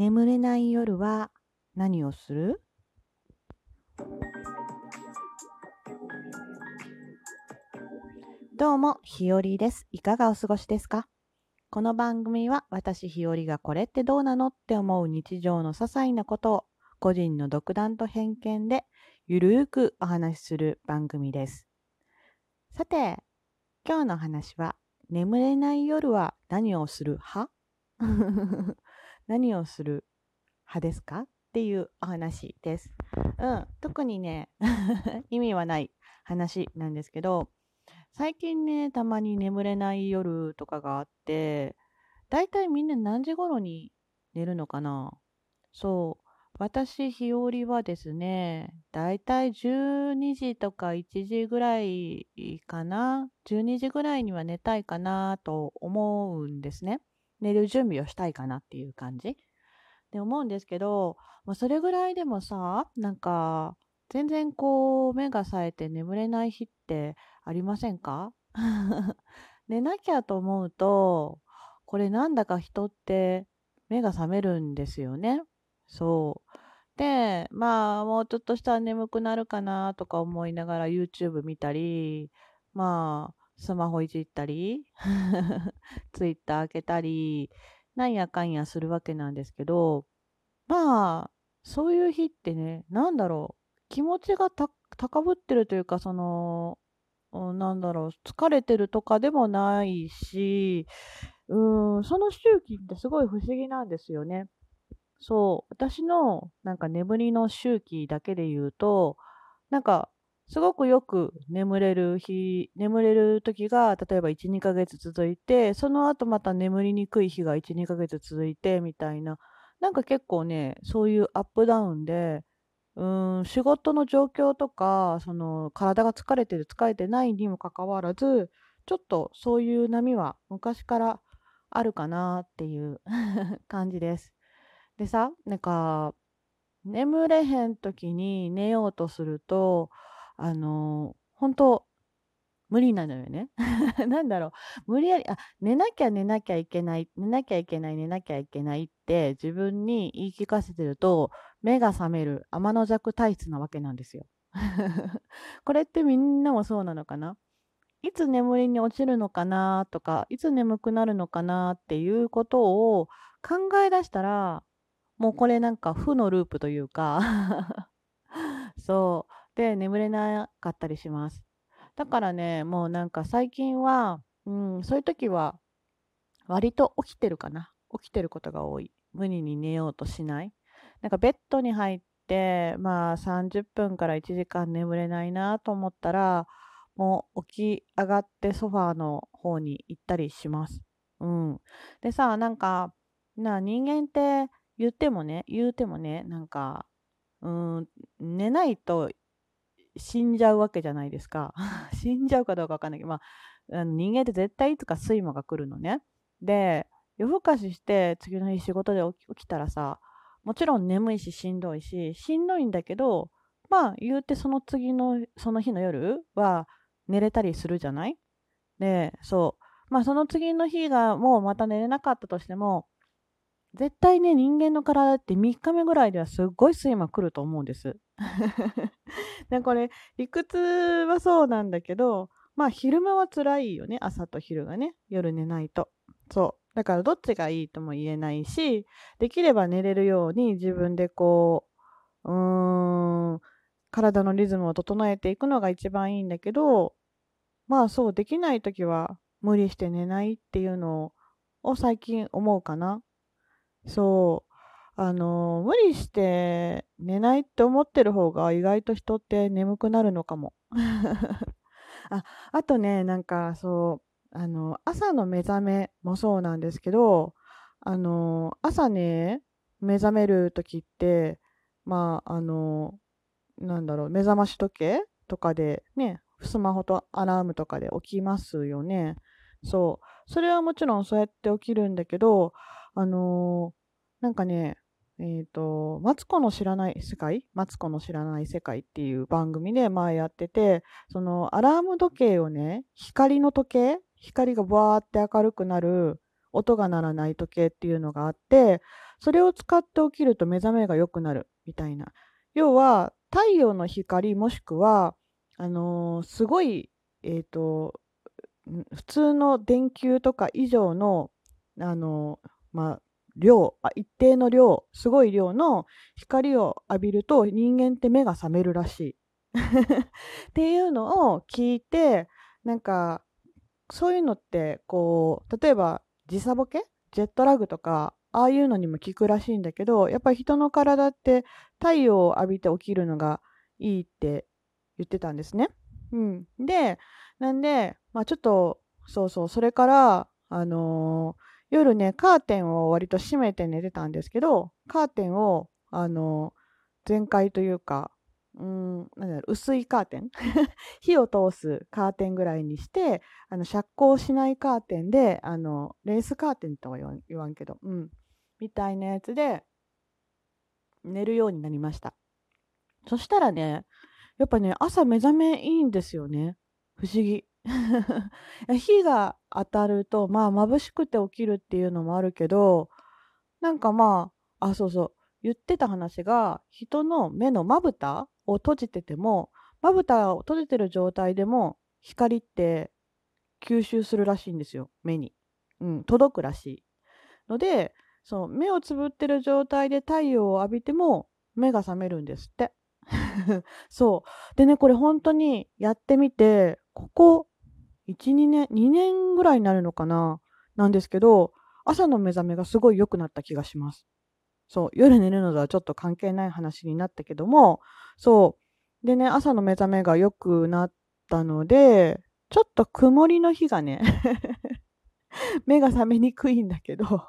眠れない夜は何をする？どうも、ひよりです。いかがお過ごしですか？この番組は私ひよりがこれってどうなのって思う日常の些細なことを個人の独断と偏見でゆるーくお話しする番組です。さて、今日の話は眠れない夜は何をする派？何をする派ですか？っていうお話です。うん、特にね 意味はない話なんですけど、最近ね、たまに眠れない夜とかがあって、だいたいみんな何時頃に寝るのかな？そう。私、日和はですね、だいたい12時とか1時ぐらいかな？12時ぐらいには寝たいかなと思うんですね。寝る準備をしたいかなっていう感じ？で思うんですけど、まあ、それぐらいでもさ、なんか、全然こう、目が冴えて眠れない日ってありませんか？寝なきゃと思うと、これなんだか人って目が覚めるんですよね。そう。で、まあ、もうちょっとしたら眠くなるかなとか思いながら YouTube 見たり、まあ、スマホいじったり、Twitter 開けたり、なんやかんやするわけなんですけど、まあ、そういう日ってね、なんだろう、気持ちが高ぶってるというか、その、なんだろう、疲れてるとかでもないし、うん、その周期ってすごい不思議なんですよね。そう、私のなんか眠りの周期だけで言うと、なんかすごくよく眠れる日、眠れる時が、例えば1、2ヶ月続いて、その後また眠りにくい日が1、2ヶ月続いて、みたいな。なんか結構ね、そういうアップダウンで、うん、仕事の状況とか、その体が疲れてる、疲れてないにもかかわらず、ちょっとそういう波は昔からあるかなっていう 感じです。でさ、なんか、眠れへん時に寝ようとすると、あの、本当無理なのよね。なんだろう、無理やり、あ、寝なきゃ寝なきゃいけない、寝なきゃいけない、寝なきゃいけないって自分に言い聞かせてると、目が覚める天の弱体質なわけなんですよ。これってみんなもそうなのかな？いつ眠りに落ちるのかなとか、いつ眠くなるのかなっていうことを考え出したら、もうこれなんか負のループというか そう。で、眠れなかったりします。だからね、もうなんか最近は、うん、そういう時は、割と起きてるかな。起きてることが多い。無理に寝ようとしない。なんかベッドに入って、まあ30分から1時間眠れないなと思ったら、もう起き上がってソファーの方に行ったりします。うん。でさ、なんか、な人間って言ってもね、言うてもね、なんか、うん、寝ないと死んじゃうわけじゃないですか。死んじゃうかどうかわかんないけど、まあ、あの人間って絶対いつか睡魔が来るのね。で、夜更かしして次の日仕事で起きたらさ、もちろん眠いししんどいし、しんどいんだけど、まあ言うてその次の、その日の夜は寝れたりするじゃない？で、そう。まあその次の日がもうまた寝れなかったとしても、絶対ね、人間の体って3日目ぐらいではすっごい睡魔来ると思うんです。でこれ、理屈はそうなんだけど、まあ昼間は辛いよね、朝と昼がね、夜寝ないと。そう。だからどっちがいいとも言えないし、できれば寝れるように自分でこう、うーん、体のリズムを整えていくのが一番いいんだけど、まあそうできない時は無理して寝ないっていうのを最近思うかな。そう。あの、無理して寝ないって思ってる方が意外と人って眠くなるのかも。あ、あとね、なんかそう、あの、朝の目覚めもそうなんですけど、あの、朝ね、目覚める時って、まあ、あの、なんだろう、目覚まし時計とかでね、スマホとアラームとかで起きますよね。そう。それはもちろんそうやって起きるんだけど、あのー、なんかね、えっ、ー、と、マツコの知らない世界マツコの知らない世界っていう番組で前やってて、そのアラーム時計をね、光の時計光がバーって明るくなる音が鳴らない時計っていうのがあって、それを使って起きると目覚めが良くなるみたいな。要は、太陽の光もしくは、あのー、すごい、えっ、ー、と、普通の電球とか以上の、あのー、まあ、量あ、一定の量、すごい量の光を浴びると人間って目が覚めるらしい。っていうのを聞いて、なんか、そういうのって、こう、例えば時差ボケ？ジェットラグとか、ああいうのにも効くらしいんだけど、やっぱり人の体って太陽を浴びて起きるのがいいって言ってたんですね。うん。で、なんで、まあちょっと、そうそう、それから、あのー、夜ね、カーテンを割と閉めて寝てたんですけど、カーテンを、あの、全開というか、うん、なんだろう、薄いカーテン？火を通すカーテンぐらいにして、あの、遮光しないカーテンで、あの、レースカーテンとは言わん言わんけど、うん、みたいなやつで、寝るようになりました。そしたらね、やっぱね、朝目覚めいいんですよね。不思議。火が当たると、まあ、眩しくて起きるっていうのもあるけど、なんかまあ、あ、そうそう、言ってた話が、人の目のまぶたを閉じてても、まぶたを閉じてる状態でも、光って吸収するらしいんですよ、目に。うん、届くらしい。ので、そう、目をつぶってる状態で太陽を浴びても、目が覚めるんですって。そう。でね、これ本当にやってみて、ここ、1、2年、2年ぐらいになるのかな？なんですけど、朝の目覚めがすごい良くなった気がします。そう、夜寝るのとはちょっと関係ない話になったけども、そう。でね、朝の目覚めが良くなったので、ちょっと曇りの日がね 目が覚めにくいんだけど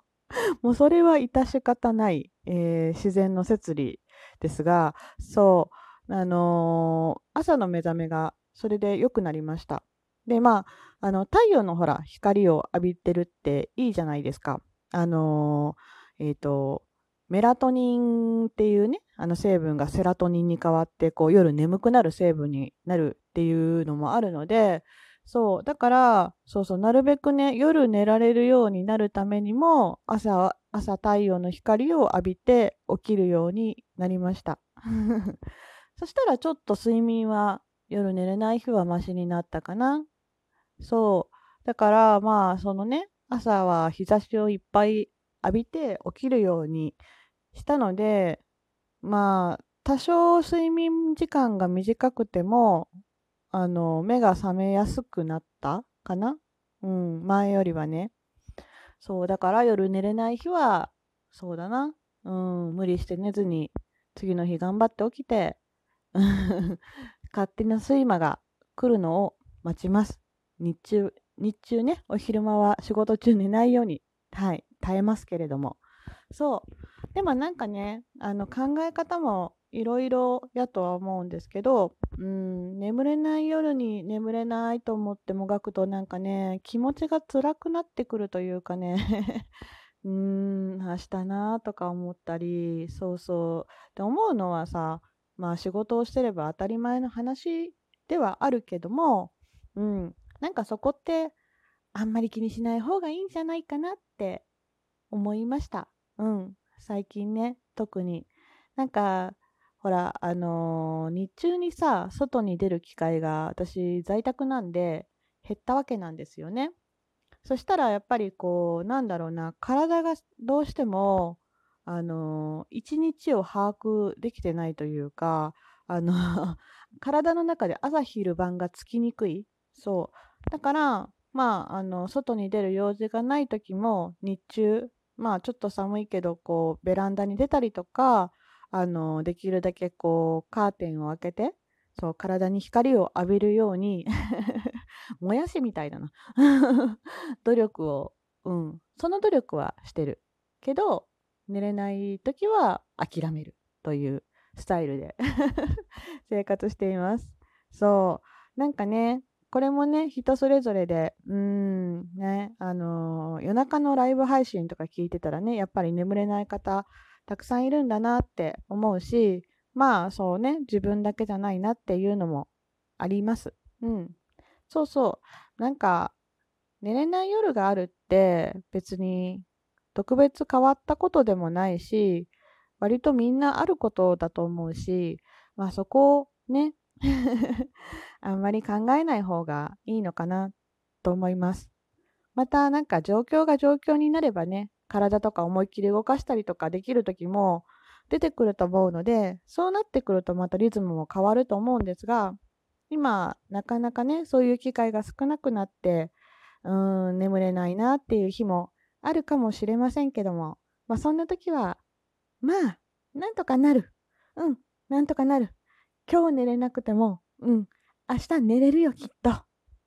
もうそれは致し方ない、えー、自然の摂理ですが、そう、あのー、朝の目覚めがそれで良くなりました。で、まあ、あの、太陽のほら、光を浴びてるっていいじゃないですか。あのー、えっ、と、メラトニンっていうね、あの成分がセラトニンに変わって、こう夜眠くなる成分になるっていうのもあるので、そう、だから、そうそう、なるべくね、夜寝られるようになるためにも、朝、朝太陽の光を浴びて起きるようになりました。そしたらちょっと睡眠は夜寝れない日はマシになったかな。そう。だからまあそのね、朝は日差しをいっぱい浴びて起きるようにしたので、まあ、多少睡眠時間が短くても、あの、目が覚めやすくなったかな？うん、前よりはね。そう、だから夜寝れない日は、そうだな。うん、無理して寝ずに、次の日頑張って起きて、勝手な睡魔が来るのを待ちます。日中、日中ね、お昼間は仕事中寝ないように、はい、耐えますけれども。そう。でもなんかね、あの考え方もいろいろやとは思うんですけど、うん、眠れない夜に眠れないと思ってもがくとなんかね、気持ちが辛くなってくるというかね、うーん、明日なとか思ったり、そうそう。って思うのはさ、まあ仕事をしてれば当たり前の話ではあるけども、うん、なんかそこってあんまり気にしない方がいいんじゃないかなって思いました。うん。最近ね、特に。なんか、ほら、あのー、日中にさ、外に出る機会が私在宅なんで減ったわけなんですよね。そしたらやっぱりこう、なんだろうな、体がどうしても、あの、一日を把握できてないというか、あの 体の中で朝昼晩がつきにくい。そう。だから、まあ、あの、外に出る用事がない時も、日中、まあ、ちょっと寒いけど、こう、ベランダに出たりとか、あの、できるだけこう、カーテンを開けて、そう、体に光を浴びるように もやしみたいだな 努力を、うん、その努力はしてる。けど、寝れない時は諦めるというスタイルで 生活しています。そう。なんかね、これもね、人それぞれで、うん、ね、あのー、夜中のライブ配信とか聞いてたらね、やっぱり眠れない方、たくさんいるんだなって思うし、まあそうね、自分だけじゃないなっていうのもあります。うん。そうそう。なんか、寝れない夜があるって別に特別変わったことでもないし、割とみんなあることだと思うし、まあそこをね、あんまり考えない方がいいのかなと思います。またなんか状況が状況になればね、体とか思いっきり動かしたりとかできる時も出てくると思うので、そうなってくるとまたリズムも変わると思うんですが、今なかなかね、そういう機会が少なくなって、うーん、眠れないなっていう日もあるかもしれませんけども、まあそんな時は、まあ、なんとかなる。うん、なんとかなる。今日寝れなくても、うん、明日寝れるよきっと。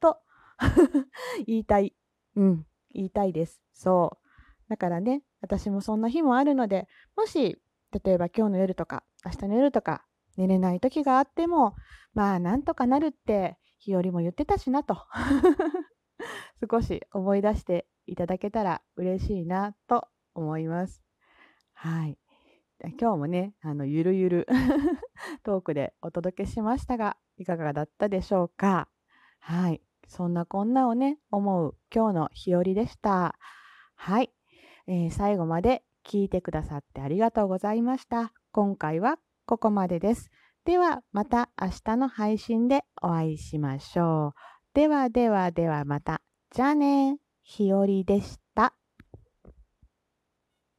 と 言いたい。うん、言いたいです。そう。だからね、私もそんな日もあるので、もし、例えば今日の夜とか、明日の夜とか、寝れない時があっても、まあ、なんとかなるって、日和も言ってたしなと。少し思い出していただけたら嬉しいなと思います。はい。今日もね、あの、ゆるゆる トークでお届けしましたが、いかがだったでしょうか？はい。そんなこんなをね、思う今日の日和でした。はい、えー、最後まで聞いてくださってありがとうございました。今回はここまでです。ではまた明日の配信でお会いしましょう。ではではではまた。じゃあね。ひよりでした。